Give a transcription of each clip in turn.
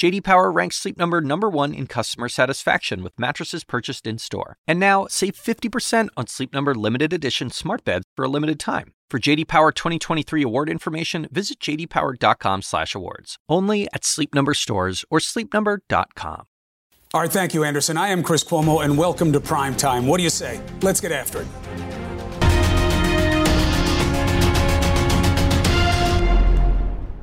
JD Power ranks Sleep Number number 1 in customer satisfaction with mattresses purchased in-store. And now, save 50% on Sleep Number limited edition smart beds for a limited time. For JD Power 2023 award information, visit jdpower.com/awards. Only at Sleep Number stores or sleepnumber.com. All right, thank you, Anderson. I am Chris Cuomo, and welcome to Prime Time. What do you say? Let's get after it.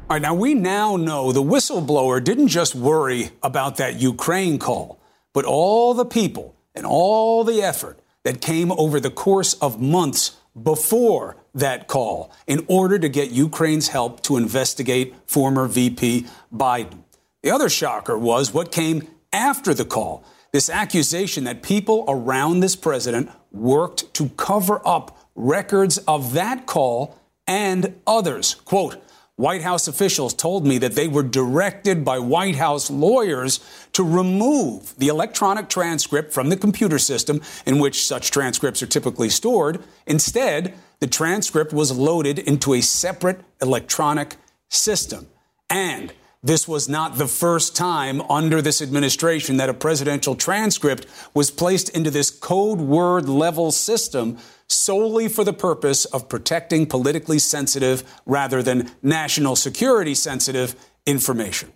All right, now we now know the whistleblower didn't just worry about that Ukraine call, but all the people and all the effort that came over the course of months before that call in order to get Ukraine's help to investigate former VP Biden. The other shocker was what came after the call this accusation that people around this president worked to cover up records of that call and others. Quote, White House officials told me that they were directed by White House lawyers to remove the electronic transcript from the computer system in which such transcripts are typically stored. Instead, the transcript was loaded into a separate electronic system. And this was not the first time under this administration that a presidential transcript was placed into this code word level system solely for the purpose of protecting politically sensitive rather than national security sensitive information.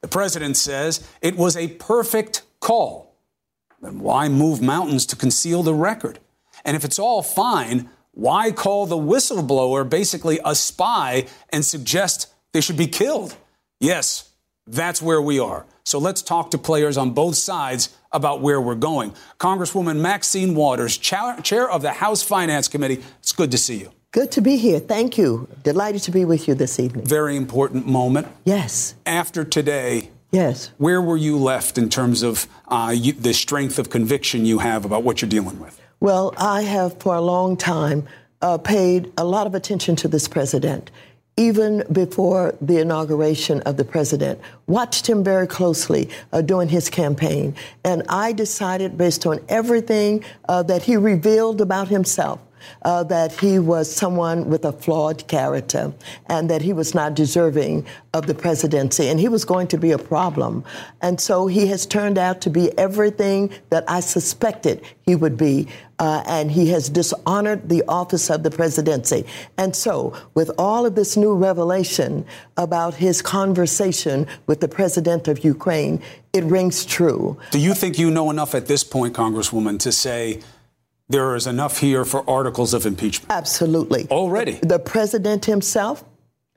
The president says it was a perfect call. Then why move mountains to conceal the record? And if it's all fine, why call the whistleblower basically a spy and suggest they should be killed? Yes, that's where we are. So let's talk to players on both sides about where we're going. Congresswoman Maxine Waters, chair of the House Finance Committee, it's good to see you. Good to be here. Thank you. Delighted to be with you this evening. Very important moment. Yes. After today, yes. Where were you left in terms of uh, you, the strength of conviction you have about what you're dealing with? Well, I have for a long time uh, paid a lot of attention to this president even before the inauguration of the president, watched him very closely uh, during his campaign. And I decided, based on everything uh, that he revealed about himself, uh, that he was someone with a flawed character and that he was not deserving of the presidency and he was going to be a problem. And so he has turned out to be everything that I suspected he would be. Uh, and he has dishonored the office of the presidency. And so, with all of this new revelation about his conversation with the president of Ukraine, it rings true. Do you think you know enough at this point, Congresswoman, to say there is enough here for articles of impeachment. Absolutely. Already. The, the president himself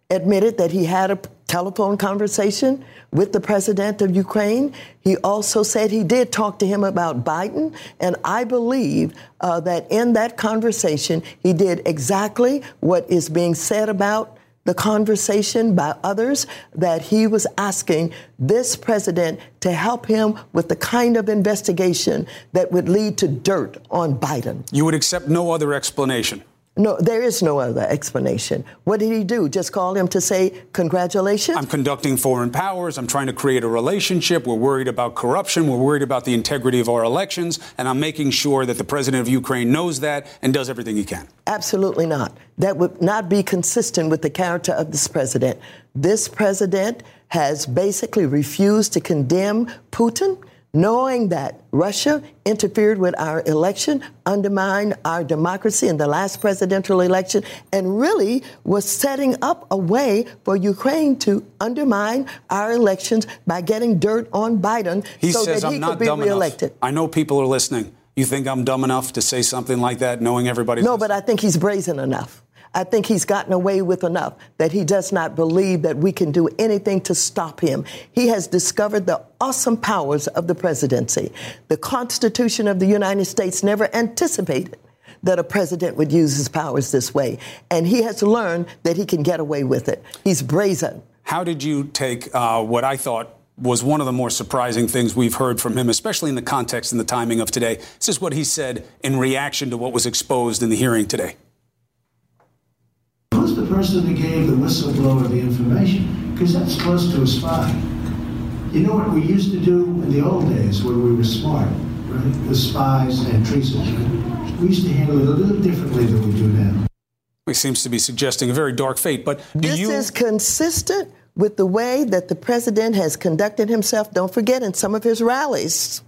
admitted that he had a telephone conversation with the president of Ukraine. He also said he did talk to him about Biden. And I believe uh, that in that conversation, he did exactly what is being said about the conversation by others that he was asking this president to help him with the kind of investigation that would lead to dirt on Biden. You would accept no other explanation. No, there is no other explanation. What did he do? Just call him to say, Congratulations? I'm conducting foreign powers. I'm trying to create a relationship. We're worried about corruption. We're worried about the integrity of our elections. And I'm making sure that the president of Ukraine knows that and does everything he can. Absolutely not. That would not be consistent with the character of this president. This president has basically refused to condemn Putin knowing that Russia interfered with our election, undermined our democracy in the last presidential election, and really was setting up a way for Ukraine to undermine our elections by getting dirt on Biden he so says, that he I'm could be dumb reelected. Enough. I know people are listening. You think I'm dumb enough to say something like that, knowing everybody's No, listening? but I think he's brazen enough. I think he's gotten away with enough that he does not believe that we can do anything to stop him. He has discovered the awesome powers of the presidency. The Constitution of the United States never anticipated that a president would use his powers this way. And he has learned that he can get away with it. He's brazen. How did you take uh, what I thought was one of the more surprising things we've heard from him, especially in the context and the timing of today? This is what he said in reaction to what was exposed in the hearing today. Who's the person who gave the whistleblower the information? Because that's close to a spy. You know what we used to do in the old days when we were smart, right? The spies and treason. Right? We used to handle it a little differently than we do now. He seems to be suggesting a very dark fate, but do this you... is consistent with the way that the president has conducted himself. Don't forget, in some of his rallies,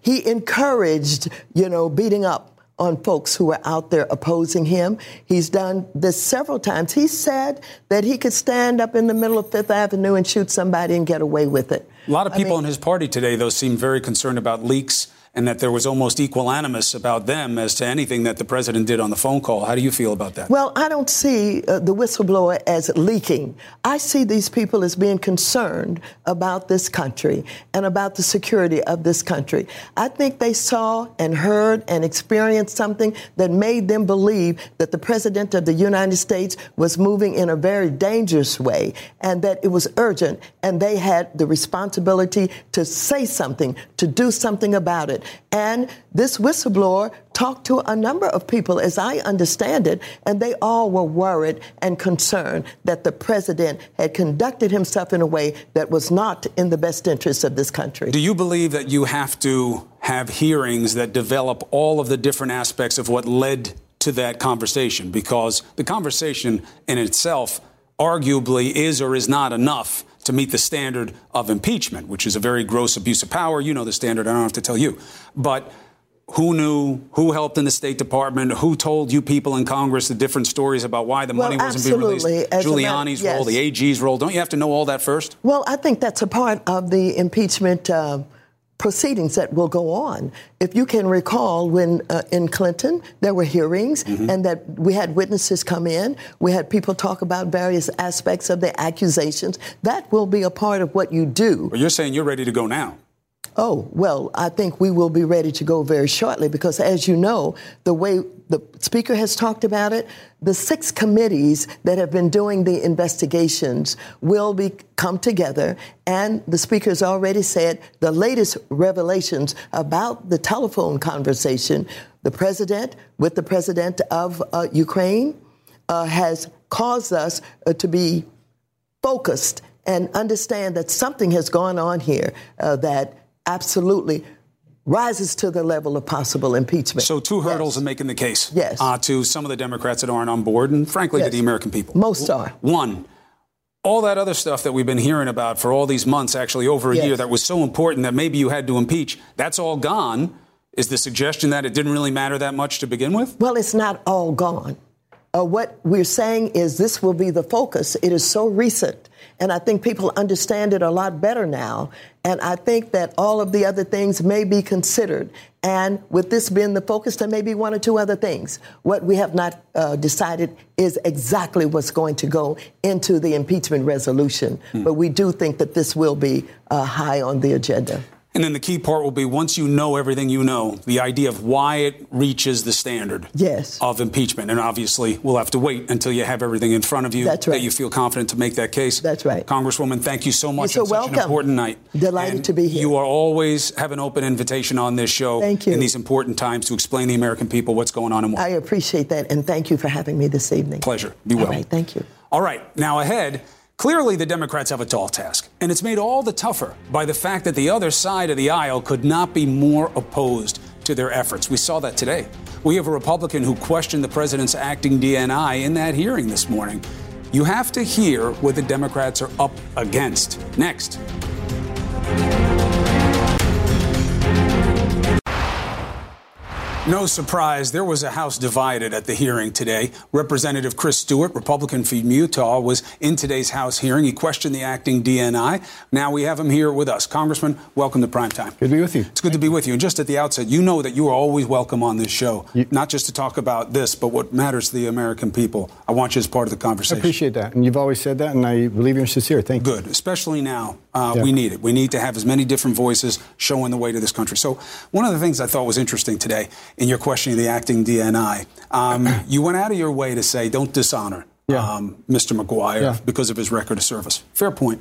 he encouraged, you know, beating up on folks who were out there opposing him. He's done this several times. He said that he could stand up in the middle of Fifth Avenue and shoot somebody and get away with it. A lot of people I mean, in his party today, though, seem very concerned about leaks and that there was almost equal animus about them as to anything that the president did on the phone call. How do you feel about that? Well, I don't see uh, the whistleblower as leaking. I see these people as being concerned about this country and about the security of this country. I think they saw and heard and experienced something that made them believe that the president of the United States was moving in a very dangerous way and that it was urgent and they had the responsibility to say something, to do something about it. And this whistleblower talked to a number of people, as I understand it, and they all were worried and concerned that the president had conducted himself in a way that was not in the best interest of this country. Do you believe that you have to have hearings that develop all of the different aspects of what led to that conversation? Because the conversation in itself arguably is or is not enough to meet the standard of impeachment, which is a very gross abuse of power. You know the standard, I don't have to tell you. But who knew, who helped in the State Department, who told you people in Congress the different stories about why the Well, money wasn't being released? absolutely. As a matter- Giuliani's role, the AG's role. Don't you have to know all that first? Well, I think that's a part of the impeachment uh, proceedings that will go on. If you can recall, when uh, in Clinton there were hearings and that we had witnesses come in, we had people talk about various aspects of the accusations. That will be a part of what you do. But you're saying you're ready to go now. Oh, well, I think we will be ready to go very shortly because, as you know, the way the Speaker has talked about it, the six committees that have been doing the investigations will be come together, and the Speaker has already said the latest revelations about the telephone conversation, the President with the President of uh, Ukraine, uh, has caused us uh, to be focused and understand that something has gone on here uh, that absolutely rises to the level of possible impeachment. So two hurdles in making the case. Yes. Uh, to some of the Democrats that aren't on board, and frankly Yes. to the American people. Most are. One, all that other stuff that we've been hearing about for all these months, actually over a Yes. year, that was so important that maybe you had to impeach, that's all gone. Is the suggestion that it didn't really matter that much to begin with? Well, it's not all gone. Uh, what we're saying is this will be the focus. It is so recent. And I think people understand it a lot better now. And I think that all of the other things may be considered. And with this being the focus, there may be one or two other things. What we have not uh, decided is exactly what's going to go into the impeachment resolution. But we do think that this will be uh, high on the agenda. And then the key part will be once you know everything you know, the idea of why it reaches the standard Yes. of impeachment. And obviously, we'll have to wait until you have everything in front of you That's that you feel confident to make that case. That's right. Congresswoman, thank you so much. You're so such an welcome. important night. Delighted And to be here. You are always have an open invitation on this show Thank you. in these important times to explain to the American people what's going on and why. I appreciate that. And thank you for having me this evening. Pleasure. Be All well. right. Thank you. All right, now ahead. Clearly, the Democrats have a tall task, and it's made all the tougher by the fact that the other side of the aisle could not be more opposed to their efforts. We saw that today. We have a Republican who questioned the president's acting DNI in that hearing this morning. You have to hear what the Democrats are up against. Next. No surprise, there was a House divided at the hearing today. Representative Chris Stewart, Republican from Utah, was in today's House hearing. He questioned the acting DNI. Now we have him here with us. Congressman, welcome to Primetime. Good to be with you. It's good to be with you. And just at the outset, you know that you are always welcome on this show, not just to talk about this, but what matters to the American people. I want you as part of the conversation. I appreciate that. And you've always said that, and I believe you're sincere. Thank you. Good, especially now. Uh, Yeah. We need it. We need to have as many different voices showing the way to this country. So, one of the things I thought was interesting today in your questioning of the acting DNI, um, you went out of your way to say, don't dishonor Yeah. um, Mr. Maguire Yeah. because of his record of service. Fair point.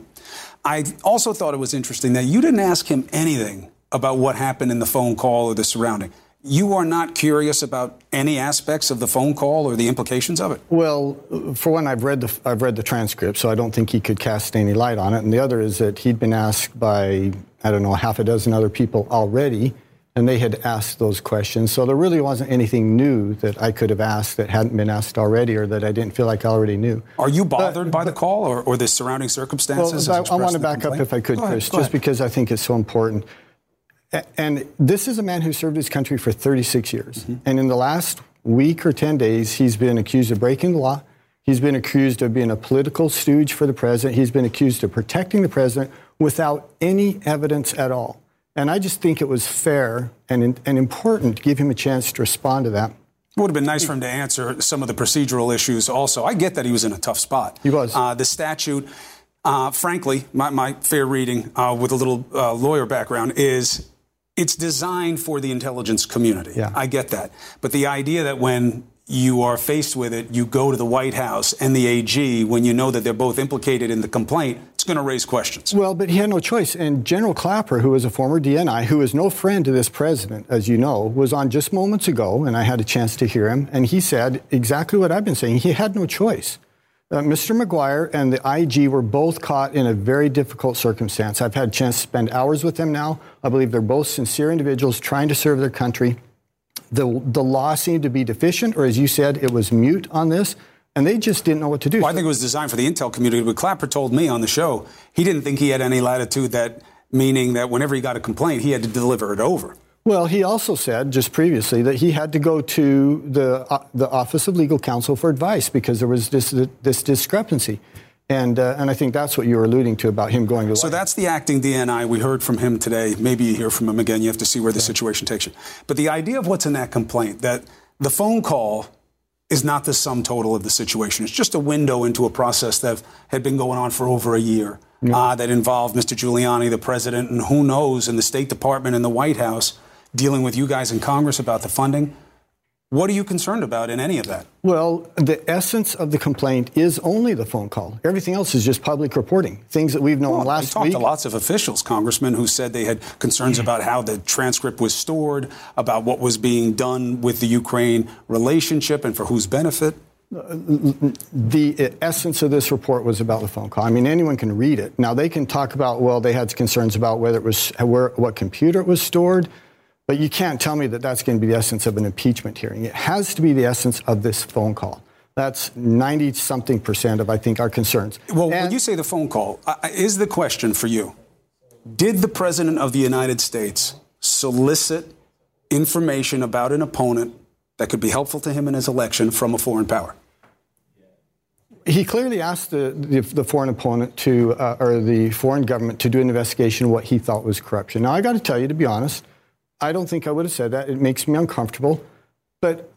I also thought it was interesting that you didn't ask him anything about what happened in the phone call or the surrounding. You are not curious about any aspects of the phone call or the implications of it? Well, for one, I've read the I've read the transcript, so I don't think he could cast any light on it. And the other is that he'd been asked by I don't know half a dozen other people already, and they had asked those questions. So there really wasn't anything new that I could have asked that hadn't been asked already, or that I didn't feel like I already knew. Are you bothered but, by the call or, or the surrounding circumstances? Well, I, I want to back complaint? up if I could, Chris, just because I think it's so important. And this is a man who served his country for 36 years. Mm-hmm. And in the last week or 10 days, he's been accused of breaking the law. He's been accused of being a political stooge for the president. He's been accused of protecting the president without any evidence at all. And I just think it was fair and, and important to give him a chance to respond to that. It would have been nice for him to answer some of the procedural issues also. I get that he was in a tough spot. He was. Uh, the statute, uh, frankly, my, my, fair reading uh, with a little uh, lawyer background is it's designed for the intelligence community. Yeah. I get that. But the idea that when you are faced with it, you go to the White House and the AG when you know that they're both implicated in the complaint, it's going to raise questions. Well, but he had no choice. And General Clapper, who was a former DNI, who is no friend to this president, as you know, was on just moments ago, and I had a chance to hear him, and he said exactly what I've been saying. He had no choice. Uh, Mr. Maguire and the IG were both caught in a very difficult circumstance. I've had a chance to spend hours with them now. I believe they're both sincere individuals trying to serve their country. The, the law seemed to be deficient, or as you said, it was mute on this, and they just didn't know what to do. Well, I think it was designed for the intel community, but Clapper told me on the show he didn't think he had any latitude that, meaning that whenever he got a complaint, he had to deliver it over. Well, he also said just previously that he had to go to the uh, the Office of Legal Counsel for advice because there was this this discrepancy. And, uh, and I think that's what you were alluding to about him going to. Law. So that's the acting DNI. We heard from him today. Maybe you hear from him again. You have to see where the situation takes you. But the idea of what's in that complaint that the phone call is not the sum total of the situation. It's just a window into a process that had been going on for over a year yeah. uh, that involved Mr. Giuliani, the president, and who knows in the State Department and the White House dealing with you guys in Congress about the funding. What are you concerned about in any of that? Well, the essence of the complaint is only the phone call. Everything else is just public reporting, things that we've known well, last I talked week. to lots of officials, congressmen, who said they had concerns about how the transcript was stored, about what was being done with the Ukraine relationship, and for whose benefit. The essence of this report was about the phone call. I mean, anyone can read it. Now they can talk about well, they had concerns about whether it was where, what computer it was stored. But you can't tell me that that's going to be the essence of an impeachment hearing. It has to be the essence of this phone call. That's 90 something percent of, I think, our concerns. Well, and when you say the phone call, is the question for you Did the President of the United States solicit information about an opponent that could be helpful to him in his election from a foreign power? He clearly asked the, the, the foreign opponent to, uh, or the foreign government to do an investigation of what he thought was corruption. Now, I got to tell you, to be honest, I don't think I would have said that. It makes me uncomfortable. But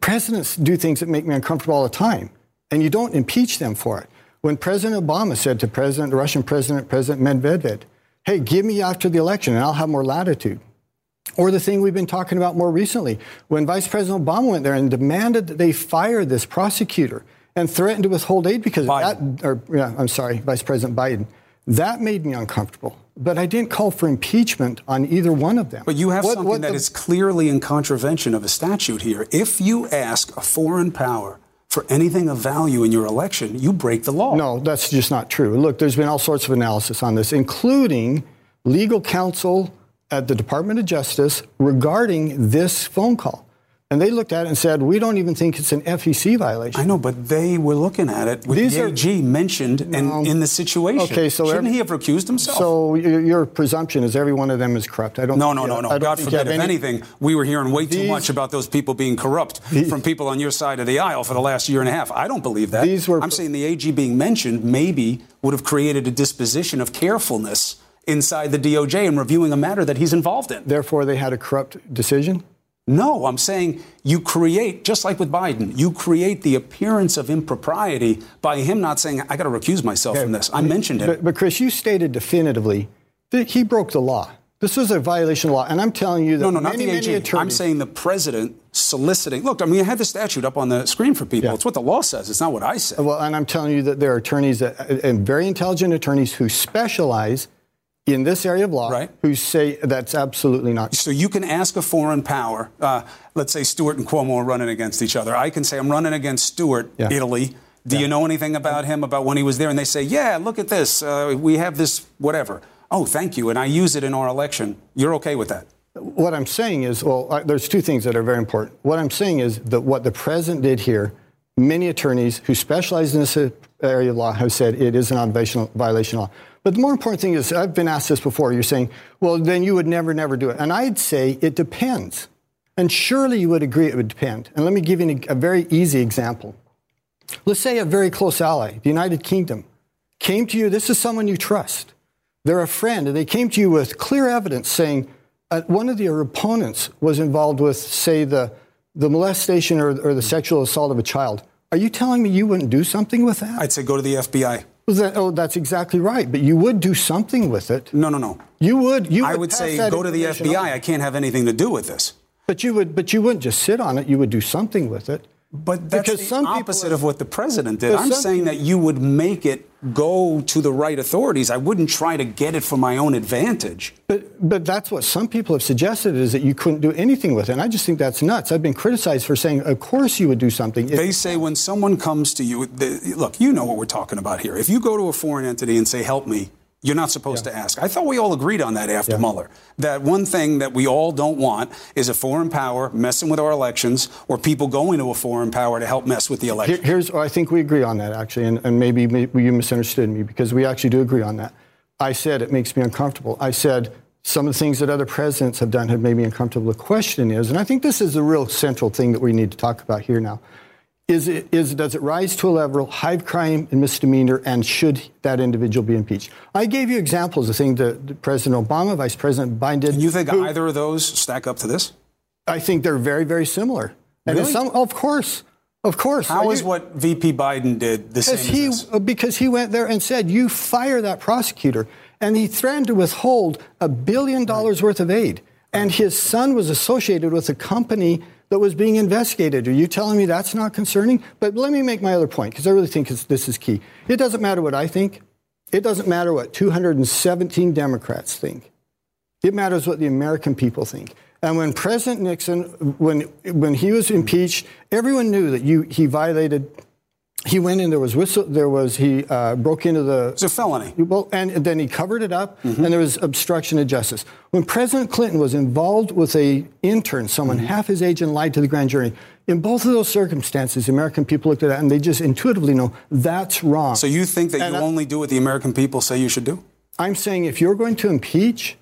presidents do things that make me uncomfortable all the time, and you don't impeach them for it. When President Obama said to President, the Russian President, President Medvedev, hey, give me after the election and I'll have more latitude. Or the thing we've been talking about more recently, when Vice President Obama went there and demanded that they fire this prosecutor and threatened to withhold aid because Biden. of that, or yeah, I'm sorry, Vice President Biden. That made me uncomfortable. But I didn't call for impeachment on either one of them. But you have what, something what that the, is clearly in contravention of a statute here. If you ask a foreign power for anything of value in your election, you break the law. No, that's just not true. Look, there's been all sorts of analysis on this, including legal counsel at the Department of Justice regarding this phone call. And they looked at it and said, we don't even think it's an FEC violation. I know, but they were looking at it with These the AG are, mentioned in, in the situation. Okay, so Shouldn't every, he have recused himself? So your, your, presumption is every one of them is corrupt. I don't. No, no, no, no. God forbid. If any, anything, we were hearing way these, too much about those people being corrupt these, from people on your side of the aisle for the last year and a half. I don't believe that. These were, I'm saying the AG being mentioned maybe would have created a disposition of carefulness inside the DOJ in reviewing a matter that he's involved in. Therefore, they had a corrupt decision? No, I'm saying you create, just like with Biden, you create the appearance of impropriety by him not saying, I got to recuse myself from this. I mentioned it. But, but, Chris, you stated definitively that he broke the law. This was a violation of law. And I'm telling you that no, no, many, not the AG. I'm saying the president soliciting. Look, I mean, I had the statute up on the screen for people. Yeah. It's what the law says. It's not what I say. Well, and I'm telling you that there are attorneys, that, and very intelligent attorneys who specialize in this area of law Right. who say that's absolutely not. So you can ask a foreign power, uh, let's say Stewart and Cuomo are running against each other. I can say, I'm running against Stewart, Yeah. Italy. Do Yeah. you know anything about him, about when he was there? And they say, yeah, look at this. Uh, we have this, whatever. Oh, thank you. And I use it in our election. You're okay with that? What I'm saying is, well, I, there's two things that are very important. What I'm saying is that what the president did here, many attorneys who specialize in this area of law have said it is an violation violation of law. But the more important thing is, I've been asked this before. You're saying, well, then you would never, never do it. And I'd say it depends. And surely you would agree it would depend. And let me give you a, very easy example. Let's say a very close ally, the United Kingdom, came to you. This is someone you trust. They're a friend, and they came to you with clear evidence saying uh, one of your opponents was involved with, say, the, the molestation or, or the sexual assault of a child. Are you telling me you wouldn't do something with that? I'd say go to the FBI. That- oh, that's exactly right. But you would do something with it. No, no, no. You would. You I would would say go to the FBI. on. I can't have anything to do with this. But you would. But you wouldn't just sit on it. You would do something with it. But that's Because the some people opposite have- of what the president did. I'm saying that you would make it go to the right authorities. I wouldn't try to get it for my own advantage. But but that's what some people have suggested is that you couldn't do anything with it. And I just think that's nuts. I've been criticized for saying, of course you would do something. If- They say when someone comes to you, the, look, you know what we're talking about here. If you go to a foreign entity and say, help me, you're not supposed to ask. I thought we all agreed on that after Yeah. Mueller. That one thing that we all don't want is a foreign power messing with our elections or people going to a foreign power to help mess with the election. Here- here's, I think we agree on that actually, and, and maybe, maybe you misunderstood me because we actually do agree on that. I said it makes me uncomfortable. I said some of the things that other presidents have done have made me uncomfortable. The question is, and I think this is the real central thing that we need to talk about here now, is it is does it rise to a level of high crime and misdemeanor, and should that individual be impeached? I gave you examples of things that President Obama, Vice President Biden did. you think who- either of those stack up to this? I think they're very, very similar. And Really? some, of course, of course. How is what VP Biden did the same he, as this? because he went there and said, "You fire that prosecutor," and he threatened to withhold a billion dollars worth of aid. And his son was associated with a company that was being investigated. Are you telling me that's not concerning? But let me make my other point because I really think this is key. It doesn't matter what I think. It doesn't matter what 217 Democrats think. It matters what the American people think. And when President Nixon, when when he was impeached, everyone knew that you he violated. He went in. There was whistle. There was he uh, broke into the. It's a felony. Well, and then he covered it up, and there was obstruction of justice. When President Clinton was involved with a intern, someone half his age, and lied to the grand jury, in both of those circumstances, the American people looked at that and they just intuitively know that's wrong. So you think that And you I- only do what the American people say you should do? I'm saying if you're going to impeach,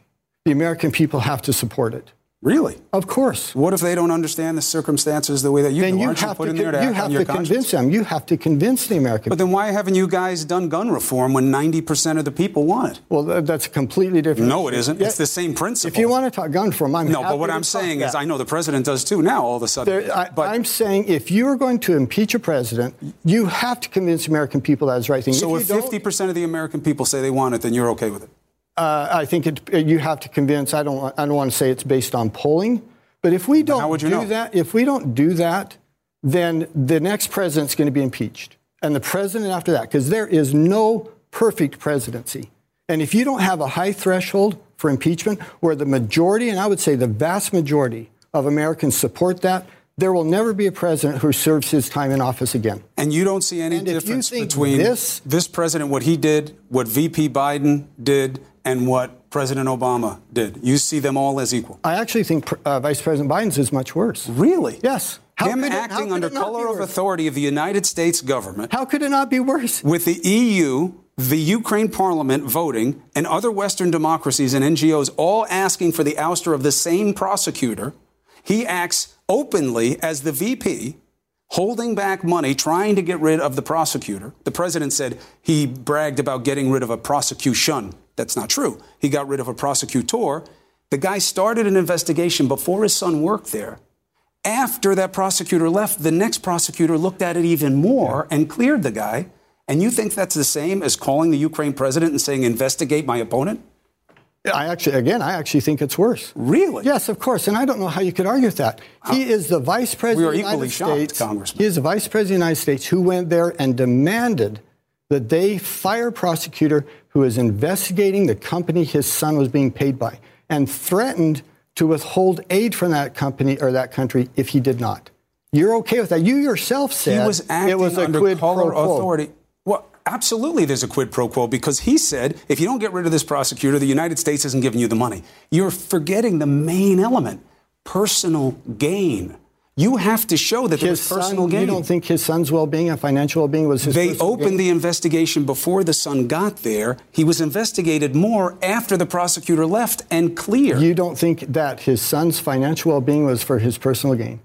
the American people have to support it. Really? Of course. What if they don't understand the circumstances the way that you Then do? you Aren't you have put to, in there to you have to conscience? convince them. You have to convince the American. But then why haven't you guys done gun reform when 90% of the people want it? well, that- that's completely different. No, it isn't. Yeah. It's the same principle. If you want to talk gun reform, I'm No, but what I'm saying is. I know the president does too now, all of a sudden. There, I, but I'm saying if you are going to impeach a president, you have to convince American people that is right thing. so if if 50% of the American people say they want it, then you're okay with it? Uh, I think it, you have to convince. I don't. want- I don't want to say it's based on polling, but if we don't how would you do know? that, if we don't do that, then the next president's going to be impeached, and the president after that, because there is no perfect presidency. And if you don't have a high threshold for impeachment, where the majority, and I would say the vast majority of Americans support that, there will never be a president who serves his time in office again. And you don't see any And difference between this- this president, what he did, what VP Biden did, and what President Obama did. You see them all as equal. I actually think uh, Vice President Biden's is much worse. Really? Yes. How Him could it- acting under color of authority of the United States government How could it not be worse? with the EU, the Ukraine parliament voting, and other Western democracies and NGOs all asking for the ouster of the same prosecutor, he acts openly as the VP, holding back money, trying to get rid of the prosecutor. The president said he bragged about getting rid of a prosecution. That's not true. He got rid of a prosecutor. The guy started an investigation before his son worked there. After that prosecutor left, the next prosecutor looked at it even more and cleared the guy. And you think that's the same as calling the Ukraine president and saying, investigate my opponent? I actually, again, I actually think it's worse. Really? Yes, of course, and I don't know how you could argue with that. He is the vice president We are of the United equally shocked, States. Congressman. He is the vice president of the United States who went there and demanded that they fire a prosecutor who is investigating the company his son was being paid by and threatened to withhold aid from that company or that country if he did not. You're okay with that? You yourself said he was acting it was a quid pro quo. authority. Well, absolutely, there's a quid pro quo because he said if you don't get rid of this prosecutor, the United States isn't giving you the money. You're forgetting the main element: personal gain. You have to show that there was His personal son, gain. you don't think his son's well-being and financial well-being was his They opened gain? the investigation before the son got there. He was investigated more after the prosecutor left and cleared. You don't think that his son's financial well-being was for his personal gain?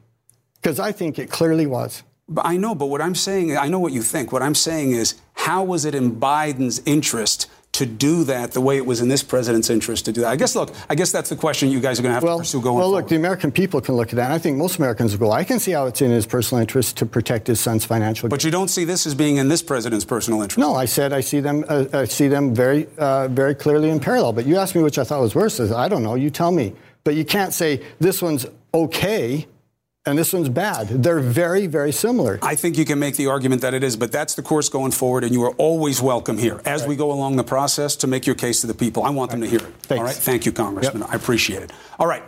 Because I think it clearly was. I know, but what I'm saying, I know what you think. What I'm saying is, how was it in Biden's interest to do that the way it was in this president's interest to do that? I guess, look, I guess that's the question you guys are going to have Well, to pursue going well, forward. look, the American people can look at that. I think most Americans will go, I can see how it's in his personal interest to protect his son's financial but gain. you don't see this as being in this president's personal interest. No, I said I see them. Uh, I see them very, uh, very clearly in parallel. But you asked me which I thought was worse. I don't know. You tell me. But you can't say this one's okay and this one's bad. They're very, very similar. I think you can make the argument that it is, but that's the course going forward, and you are always welcome here as we go along the process to make your case to the people. I want them to hear it. Thanks. All right? Thank you, Congressman. I appreciate it. All right.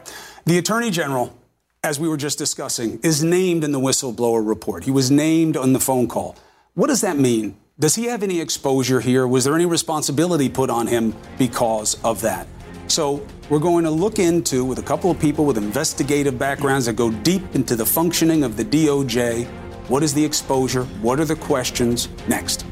The Attorney General, as we were just discussing, is named in the whistleblower report. He was named on the phone call. What does that mean? Does he have any exposure here? Was there any responsibility put on him because of that? So we're going to look into, with a couple of people with investigative backgrounds that go deep into the functioning of the DOJ, what is the exposure? What are the questions? Next.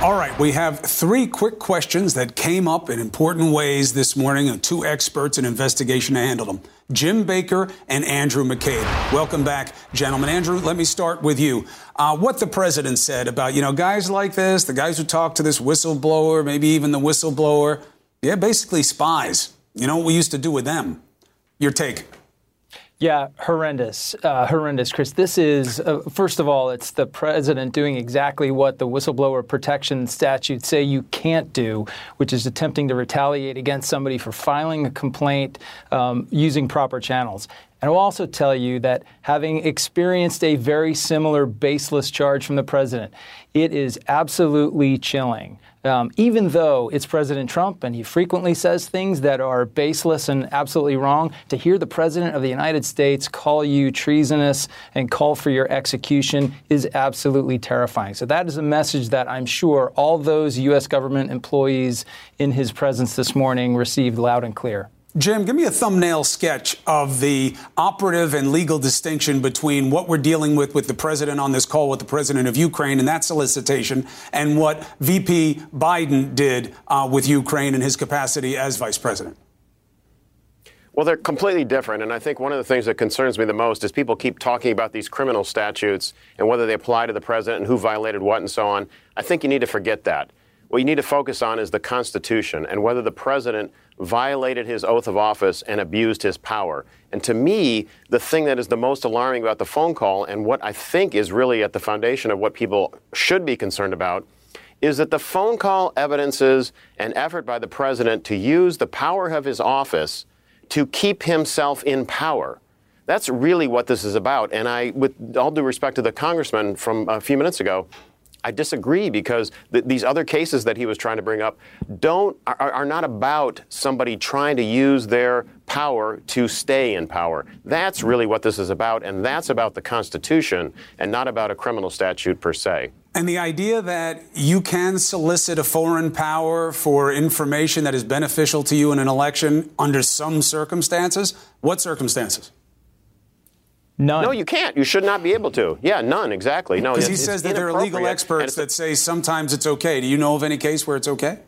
All right, we have three quick questions that came up in important ways this morning, and two experts in investigation handled them Jim Baker and Andrew McCabe. Welcome back, gentlemen. Andrew, let me start with you. Uh, what the president said about, you know, guys like this, the guys who talk to this whistleblower, maybe even the whistleblower, yeah, basically spies. You know what we used to do with them? Your take. Yeah, horrendous, uh, horrendous, Chris. This is uh, first of all, it's the president doing exactly what the whistleblower protection statutes say you can't do, which is attempting to retaliate against somebody for filing a complaint um, using proper channels. And I will also tell you that having experienced a very similar baseless charge from the president, it is absolutely chilling. Um, even though it's President Trump and he frequently says things that are baseless and absolutely wrong, to hear the President of the United States call you treasonous and call for your execution is absolutely terrifying. So, that is a message that I'm sure all those U.S. government employees in his presence this morning received loud and clear. Jim, give me a thumbnail sketch of the operative and legal distinction between what we're dealing with with the president on this call with the president of Ukraine and that solicitation and what VP Biden did uh, with Ukraine in his capacity as vice president. Well, they're completely different. And I think one of the things that concerns me the most is people keep talking about these criminal statutes and whether they apply to the president and who violated what and so on. I think you need to forget that. What you need to focus on is the Constitution and whether the president violated his oath of office and abused his power. And to me, the thing that is the most alarming about the phone call and what I think is really at the foundation of what people should be concerned about is that the phone call evidences an effort by the president to use the power of his office to keep himself in power. That's really what this is about. And I, with all due respect to the congressman from a few minutes ago, I disagree because th- these other cases that he was trying to bring up don't are, are not about somebody trying to use their power to stay in power. That's really what this is about, and that's about the Constitution and not about a criminal statute per se. And the idea that you can solicit a foreign power for information that is beneficial to you in an election under some circumstances, what circumstances? None. No, you can't. You should not be able to. Yeah, none, exactly. No, Because he says that there are legal experts that say sometimes it's okay. Do you know of any case where it's okay?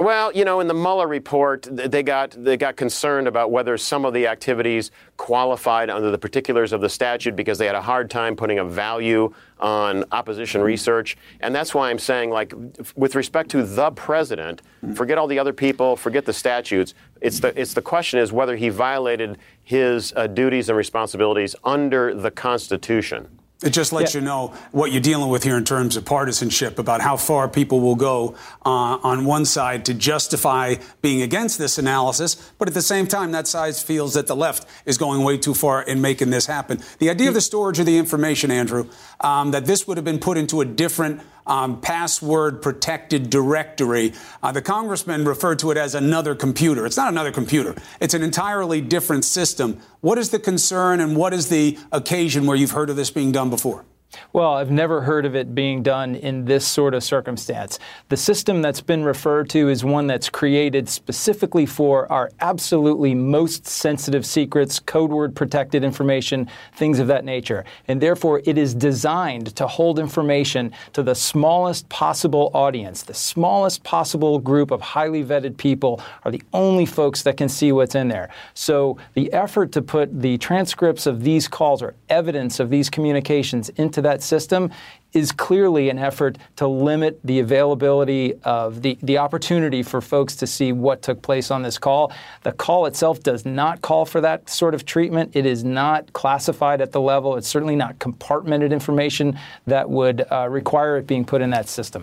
Well, you know, in the Mueller report, they got they got concerned about whether some of the activities qualified under the particulars of the statute because they had a hard time putting a value on opposition research, and that's why I'm saying, like, with respect to the president, forget all the other people, forget the statutes. It's the it's the question is whether he violated his uh, duties and responsibilities under the Constitution. It just lets yeah. you know what you're dealing with here in terms of partisanship about how far people will go uh, on one side to justify being against this analysis, but at the same time, that side feels that the left is going way too far in making this happen. The idea of the storage of the information, Andrew, um, that this would have been put into a different um, password protected directory. Uh, the congressman referred to it as another computer. It's not another computer, it's an entirely different system. What is the concern and what is the occasion where you've heard of this being done before? Well, I've never heard of it being done in this sort of circumstance. The system that's been referred to is one that's created specifically for our absolutely most sensitive secrets, code word protected information, things of that nature. And therefore, it is designed to hold information to the smallest possible audience. The smallest possible group of highly vetted people are the only folks that can see what's in there. So the effort to put the transcripts of these calls or evidence of these communications into that system is clearly an effort to limit the availability of the, the opportunity for folks to see what took place on this call. The call itself does not call for that sort of treatment. It is not classified at the level, it's certainly not compartmented information that would uh, require it being put in that system.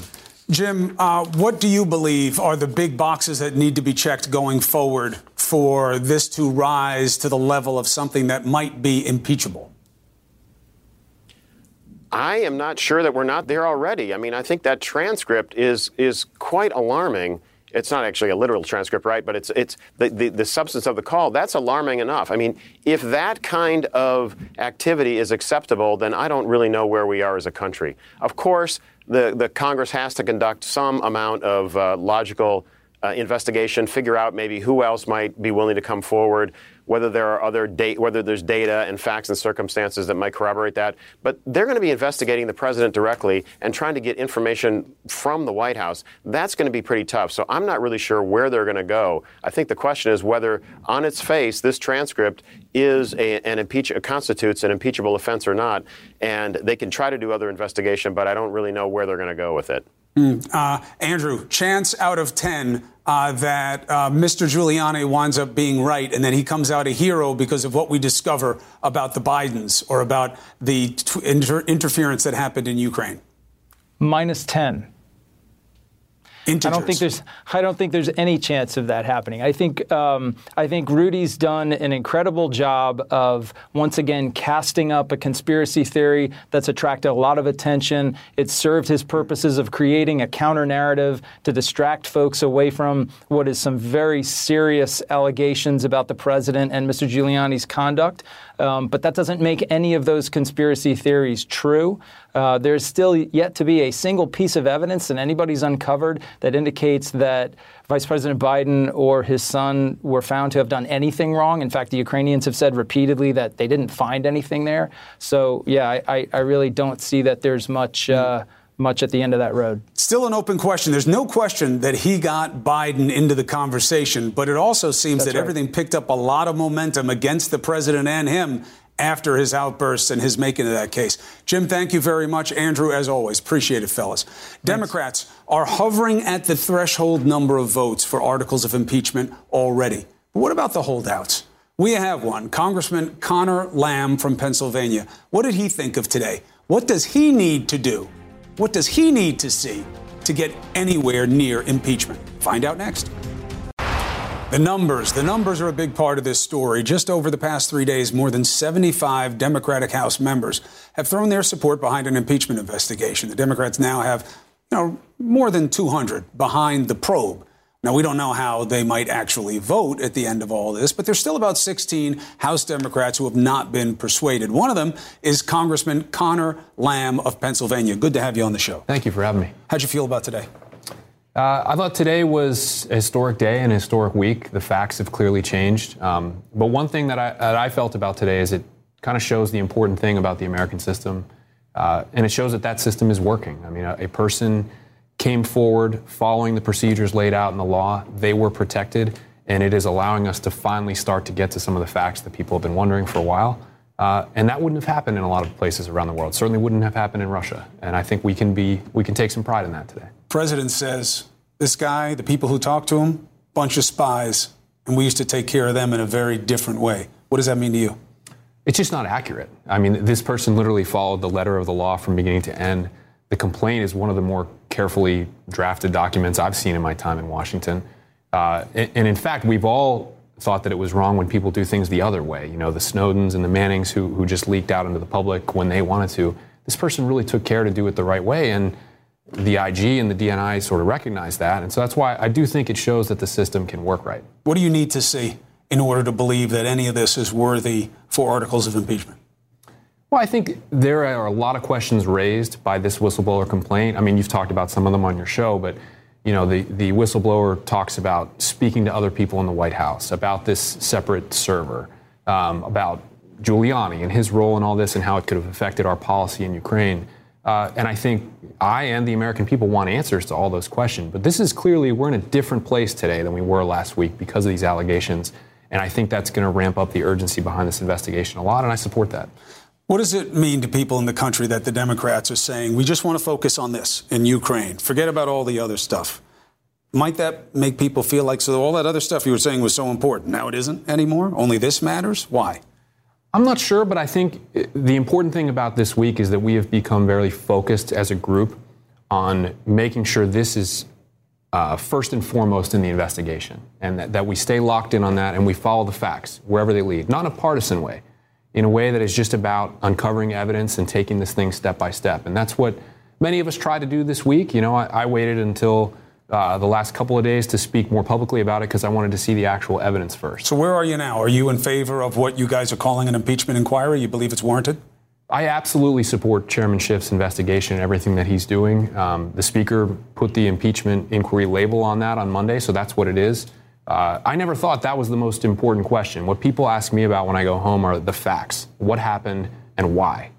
Jim, uh, what do you believe are the big boxes that need to be checked going forward for this to rise to the level of something that might be impeachable? I am not sure that we're not there already. I mean, I think that transcript is is quite alarming. It's not actually a literal transcript, right? But it's it's the, the, the substance of the call. That's alarming enough. I mean, if that kind of activity is acceptable, then I don't really know where we are as a country. Of course, the the Congress has to conduct some amount of uh, logical uh, investigation, figure out maybe who else might be willing to come forward whether there are other date, whether there's data and facts and circumstances that might corroborate that. But they're going to be investigating the president directly and trying to get information from the White House. That's going to be pretty tough. So I'm not really sure where they're going to go. I think the question is whether, on its face, this transcript is a, an impeach constitutes an impeachable offense or not. And they can try to do other investigation, but I don't really know where they're going to go with it. Mm. Uh, Andrew, chance out of 10 uh, that uh, Mr. Giuliani winds up being right and then he comes out a hero because of what we discover about the Bidens or about the t- inter- interference that happened in Ukraine? Minus 10. Integers. I don't think there's I don't think there's any chance of that happening. I think um, I think Rudy's done an incredible job of once again casting up a conspiracy theory that's attracted a lot of attention. It served his purposes of creating a counter narrative to distract folks away from what is some very serious allegations about the president and Mr. Giuliani's conduct. Um, but that doesn't make any of those conspiracy theories true. Uh, there's still yet to be a single piece of evidence that anybody's uncovered that indicates that Vice President Biden or his son were found to have done anything wrong. In fact, the Ukrainians have said repeatedly that they didn't find anything there. So, yeah, I, I really don't see that there's much. Uh, much at the end of that road. Still an open question. There's no question that he got Biden into the conversation, but it also seems That's that right. everything picked up a lot of momentum against the president and him after his outbursts and his making of that case. Jim, thank you very much. Andrew, as always, appreciate it, fellas. Thanks. Democrats are hovering at the threshold number of votes for articles of impeachment already. But what about the holdouts? We have one, Congressman Connor Lamb from Pennsylvania. What did he think of today? What does he need to do? What does he need to see to get anywhere near impeachment? Find out next. The numbers. The numbers are a big part of this story. Just over the past three days, more than 75 Democratic House members have thrown their support behind an impeachment investigation. The Democrats now have, you know, more than 200 behind the probe. Now, we don't know how they might actually vote at the end of all this, but there's still about 16 House Democrats who have not been persuaded. One of them is Congressman Connor Lamb of Pennsylvania. Good to have you on the show. Thank you for having me. How'd you feel about today? Uh, I thought today was a historic day and a historic week. The facts have clearly changed. Um, but one thing that I, that I, felt about today is it kind of shows the important thing about the American system. Uh, and it shows that that system is working. I mean, a, a, person came forward following the procedures laid out in the law. They were protected, and it is allowing us to finally start to get to some of the facts that people have been wondering for a while. Uh, and that wouldn't have happened in a lot of places around the world. Certainly wouldn't have happened in Russia. And I think we can be we can take some pride in that today president says this guy, the people who talk to him, bunch of spies, and we used to take care of them in a very different way. What does that mean to you? it's just not accurate. I mean, this person literally followed the letter of the law from beginning to end. The complaint is one of the more carefully drafted documents I've seen in my time in Washington. Uh, and, and, in fact, we've all thought that it was wrong when people do things the other way. You know, the Snowdens and the Mannings who, who just leaked out into the public when they wanted to. This person really took care to do it the right way. And the IG and the DNI sort of recognize that. And so that's why I do think it shows that the system can work right. What do you need to see in order to believe that any of this is worthy for articles of impeachment? Well, I think there are a lot of questions raised by this whistleblower complaint. I mean, you've talked about some of them on your show, but you know, the, the whistleblower talks about speaking to other people in the White House, about this separate server, um, about Giuliani and his role in all this and how it could have affected our policy in Ukraine. Uh, and I think I and the American people want answers to all those questions. But this is clearly, we're in a different place today than we were last week because of these allegations. And I think that's going to ramp up the urgency behind this investigation a lot, and I support that. What does it mean to people in the country that the Democrats are saying, we just want to focus on this in Ukraine, forget about all the other stuff? Might that make people feel like, so all that other stuff you were saying was so important, now it isn't anymore? Only this matters? Why? I'm not sure, but I think the important thing about this week is that we have become very focused as a group on making sure this is uh, first and foremost in the investigation, and that, that we stay locked in on that and we follow the facts wherever they lead, not in a partisan way in a way that is just about uncovering evidence and taking this thing step by step. And that's what many of us try to do this week. You know, I, I waited until uh, the last couple of days to speak more publicly about it because I wanted to see the actual evidence first. So, where are you now? Are you in favor of what you guys are calling an impeachment inquiry? You believe it's warranted? I absolutely support Chairman Schiff's investigation and everything that he's doing. Um, the Speaker put the impeachment inquiry label on that on Monday, so that's what it is. Uh, I never thought that was the most important question. What people ask me about when I go home are the facts what happened and why,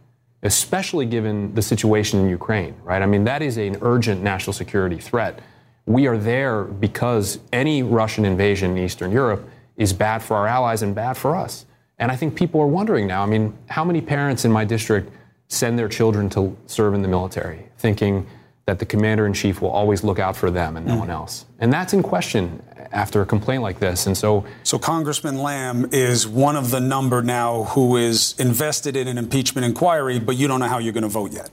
especially given the situation in Ukraine, right? I mean, that is an urgent national security threat. We are there because any Russian invasion in Eastern Europe is bad for our allies and bad for us. And I think people are wondering now I mean, how many parents in my district send their children to serve in the military thinking, that the commander in chief will always look out for them and no mm. one else. And that's in question after a complaint like this. And so So Congressman Lamb is one of the number now who is invested in an impeachment inquiry, but you don't know how you're going to vote yet.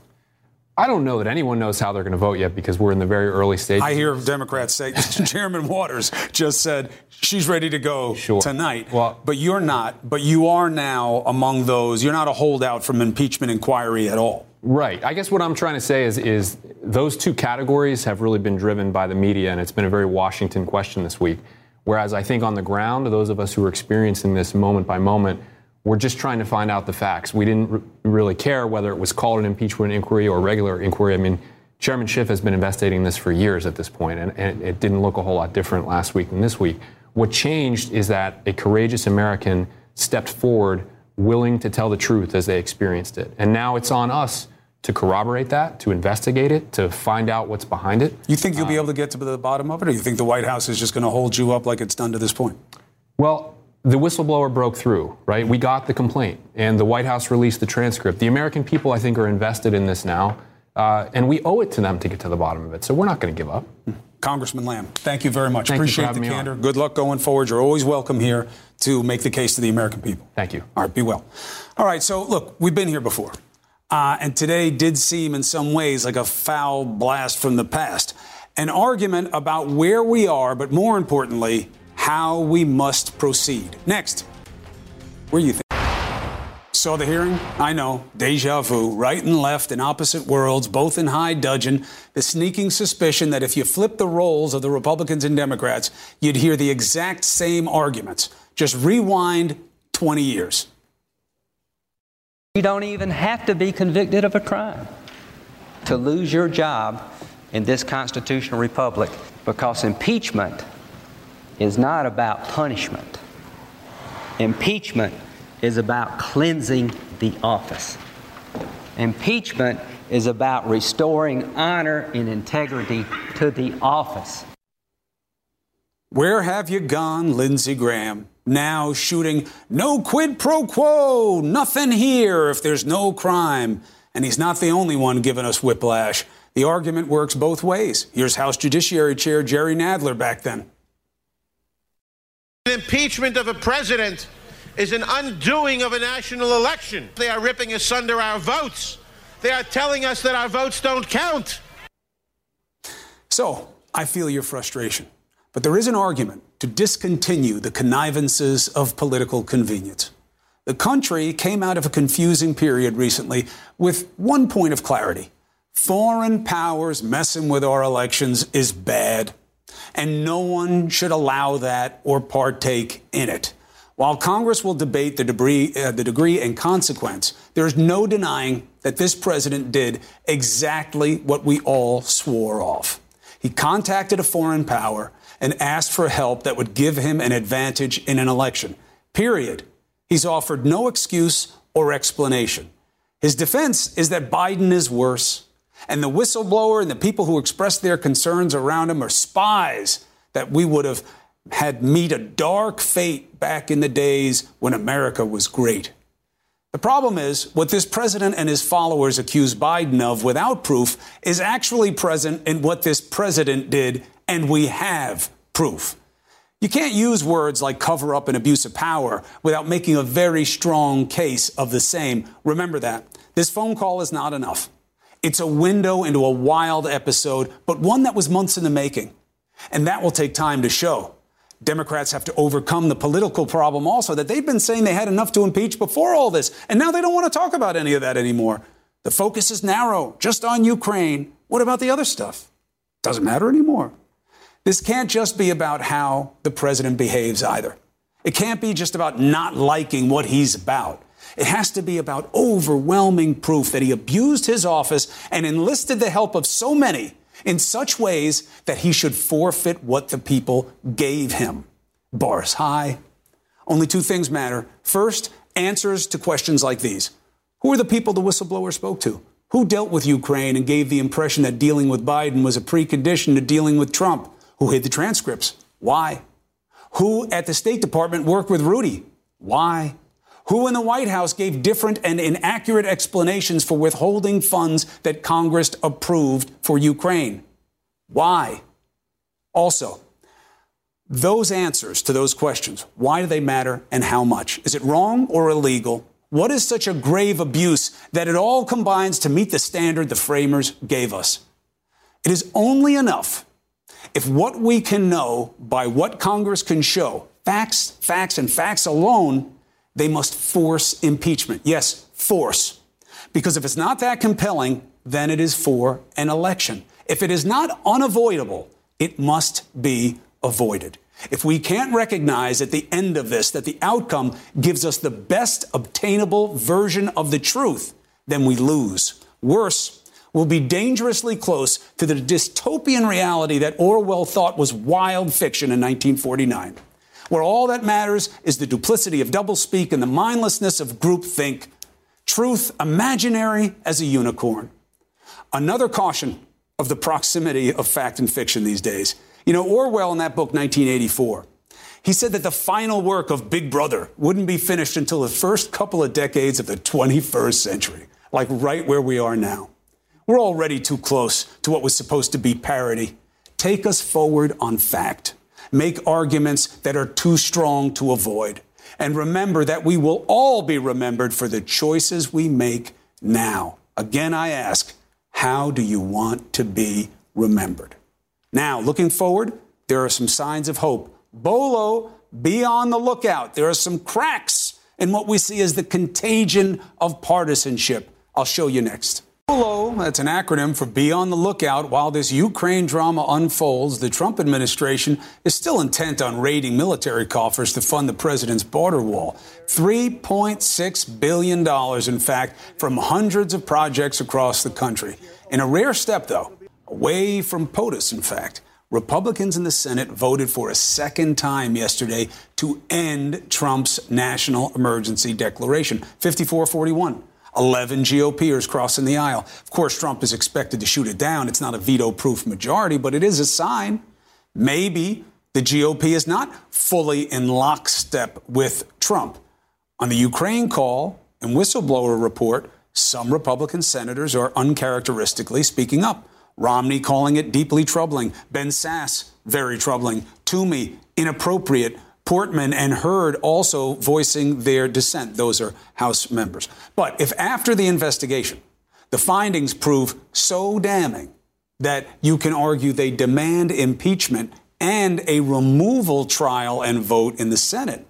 I don't know that anyone knows how they're going to vote yet because we're in the very early stages. I hear Democrats say Chairman Waters just said she's ready to go sure. tonight. Well, but you're not. But you are now among those. You're not a holdout from impeachment inquiry at all. Right. I guess what I'm trying to say is is those two categories have really been driven by the media, and it's been a very Washington question this week. Whereas I think on the ground, those of us who are experiencing this moment by moment, we're just trying to find out the facts. We didn't r- really care whether it was called an impeachment inquiry or a regular inquiry. I mean, Chairman Schiff has been investigating this for years at this point, and, and it didn't look a whole lot different last week than this week. What changed is that a courageous American stepped forward, willing to tell the truth as they experienced it. And now it's on us to corroborate that, to investigate it, to find out what's behind it. You think you'll be um, able to get to the bottom of it, or you think the White House is just going to hold you up like it's done to this point? Well, the whistleblower broke through, right? We got the complaint, and the White House released the transcript. The American people, I think, are invested in this now, uh, and we owe it to them to get to the bottom of it. So we're not going to give up. Congressman Lamb, thank you very much. Thank Appreciate the candor. Good luck going forward. You're always welcome here to make the case to the American people. Thank you. All right, be well. All right, so look, we've been here before. Uh, and today did seem in some ways like a foul blast from the past. An argument about where we are, but more importantly, how we must proceed. Next, where you think? Saw the hearing? I know, deja vu, right and left in opposite worlds, both in high dudgeon. The sneaking suspicion that if you flip the roles of the Republicans and Democrats, you'd hear the exact same arguments. Just rewind 20 years. You don't even have to be convicted of a crime to lose your job in this constitutional republic because impeachment is not about punishment. Impeachment is about cleansing the office. Impeachment is about restoring honor and integrity to the office. Where have you gone, Lindsey Graham? now shooting no quid pro quo, nothing here if there's no crime. And he's not the only one giving us whiplash. The argument works both ways. Here's House Judiciary Chair Jerry Nadler back then. Impeachment of a president is an undoing of a national election. They are ripping asunder our votes. They are telling us that our votes don't count. So, I feel your frustration. But there is an argument to discontinue the connivances of political convenience. The country came out of a confusing period recently with one point of clarity. Foreign powers messing with our elections is bad, and no one should allow that or partake in it. While Congress will debate the, debris, uh, the degree and consequence, there is no denying that this president did exactly what we all swore off. He contacted a foreign power and asked for help that would give him an advantage in an election. Period. He's offered no excuse or explanation. His defense is that Biden is worse, and the whistleblower and the people who expressed their concerns around him are spies that we would have had meet a dark fate back in the days when America was great. The problem is, what this president and his followers accuse Biden of without proof is actually present in what this president did, and we have proof. You can't use words like cover up and abuse of power without making a very strong case of the same. Remember that. This phone call is not enough. It's a window into a wild episode, but one that was months in the making. And that will take time to show. Democrats have to overcome the political problem also that they've been saying they had enough to impeach before all this, and now they don't want to talk about any of that anymore. The focus is narrow, just on Ukraine. What about the other stuff? Doesn't matter anymore. This can't just be about how the president behaves either. It can't be just about not liking what he's about. It has to be about overwhelming proof that he abused his office and enlisted the help of so many in such ways that he should forfeit what the people gave him. Bars high. Only two things matter. First, answers to questions like these Who are the people the whistleblower spoke to? Who dealt with Ukraine and gave the impression that dealing with Biden was a precondition to dealing with Trump? Who hid the transcripts? Why? Who at the State Department worked with Rudy? Why? Who in the White House gave different and inaccurate explanations for withholding funds that Congress approved for Ukraine? Why? Also, those answers to those questions, why do they matter and how much? Is it wrong or illegal? What is such a grave abuse that it all combines to meet the standard the framers gave us? It is only enough if what we can know by what Congress can show, facts, facts, and facts alone, they must force impeachment. Yes, force. Because if it's not that compelling, then it is for an election. If it is not unavoidable, it must be avoided. If we can't recognize at the end of this that the outcome gives us the best obtainable version of the truth, then we lose. Worse, we'll be dangerously close to the dystopian reality that Orwell thought was wild fiction in 1949, where all that matters is the duplicity of doublespeak and the mindlessness of groupthink, truth imaginary as a unicorn. Another caution of the proximity of fact and fiction these days. You know, Orwell in that book, 1984, he said that the final work of Big Brother wouldn't be finished until the first couple of decades of the 21st century, like right where we are now. We're already too close to what was supposed to be parody. Take us forward on fact. Make arguments that are too strong to avoid. And remember that we will all be remembered for the choices we make now. Again, I ask, how do you want to be remembered? Now, looking forward, there are some signs of hope. Bolo, be on the lookout. There are some cracks in what we see as the contagion of partisanship. I'll show you next. BOLO, that's an acronym for Be on the Lookout. While this Ukraine drama unfolds, the Trump administration is still intent on raiding military coffers to fund the president's border wall. $3.6 billion, in fact, from hundreds of projects across the country. In a rare step, though, away from POTUS, in fact, Republicans in the Senate voted for a second time yesterday to end Trump's national emergency declaration 54 41. 11 GOPers crossing the aisle. Of course, Trump is expected to shoot it down. It's not a veto proof majority, but it is a sign. Maybe the GOP is not fully in lockstep with Trump. On the Ukraine call and whistleblower report, some Republican senators are uncharacteristically speaking up. Romney calling it deeply troubling. Ben Sasse, very troubling. Toomey, inappropriate. Portman and Hurd also voicing their dissent. Those are House members. But if after the investigation, the findings prove so damning that you can argue they demand impeachment and a removal trial and vote in the Senate,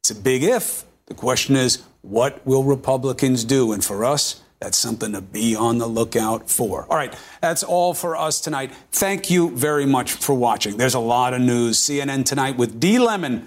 it's a big if. The question is, what will Republicans do? And for us, that's something to be on the lookout for. All right, that's all for us tonight. Thank you very much for watching. There's a lot of news. CNN Tonight with D. Lemon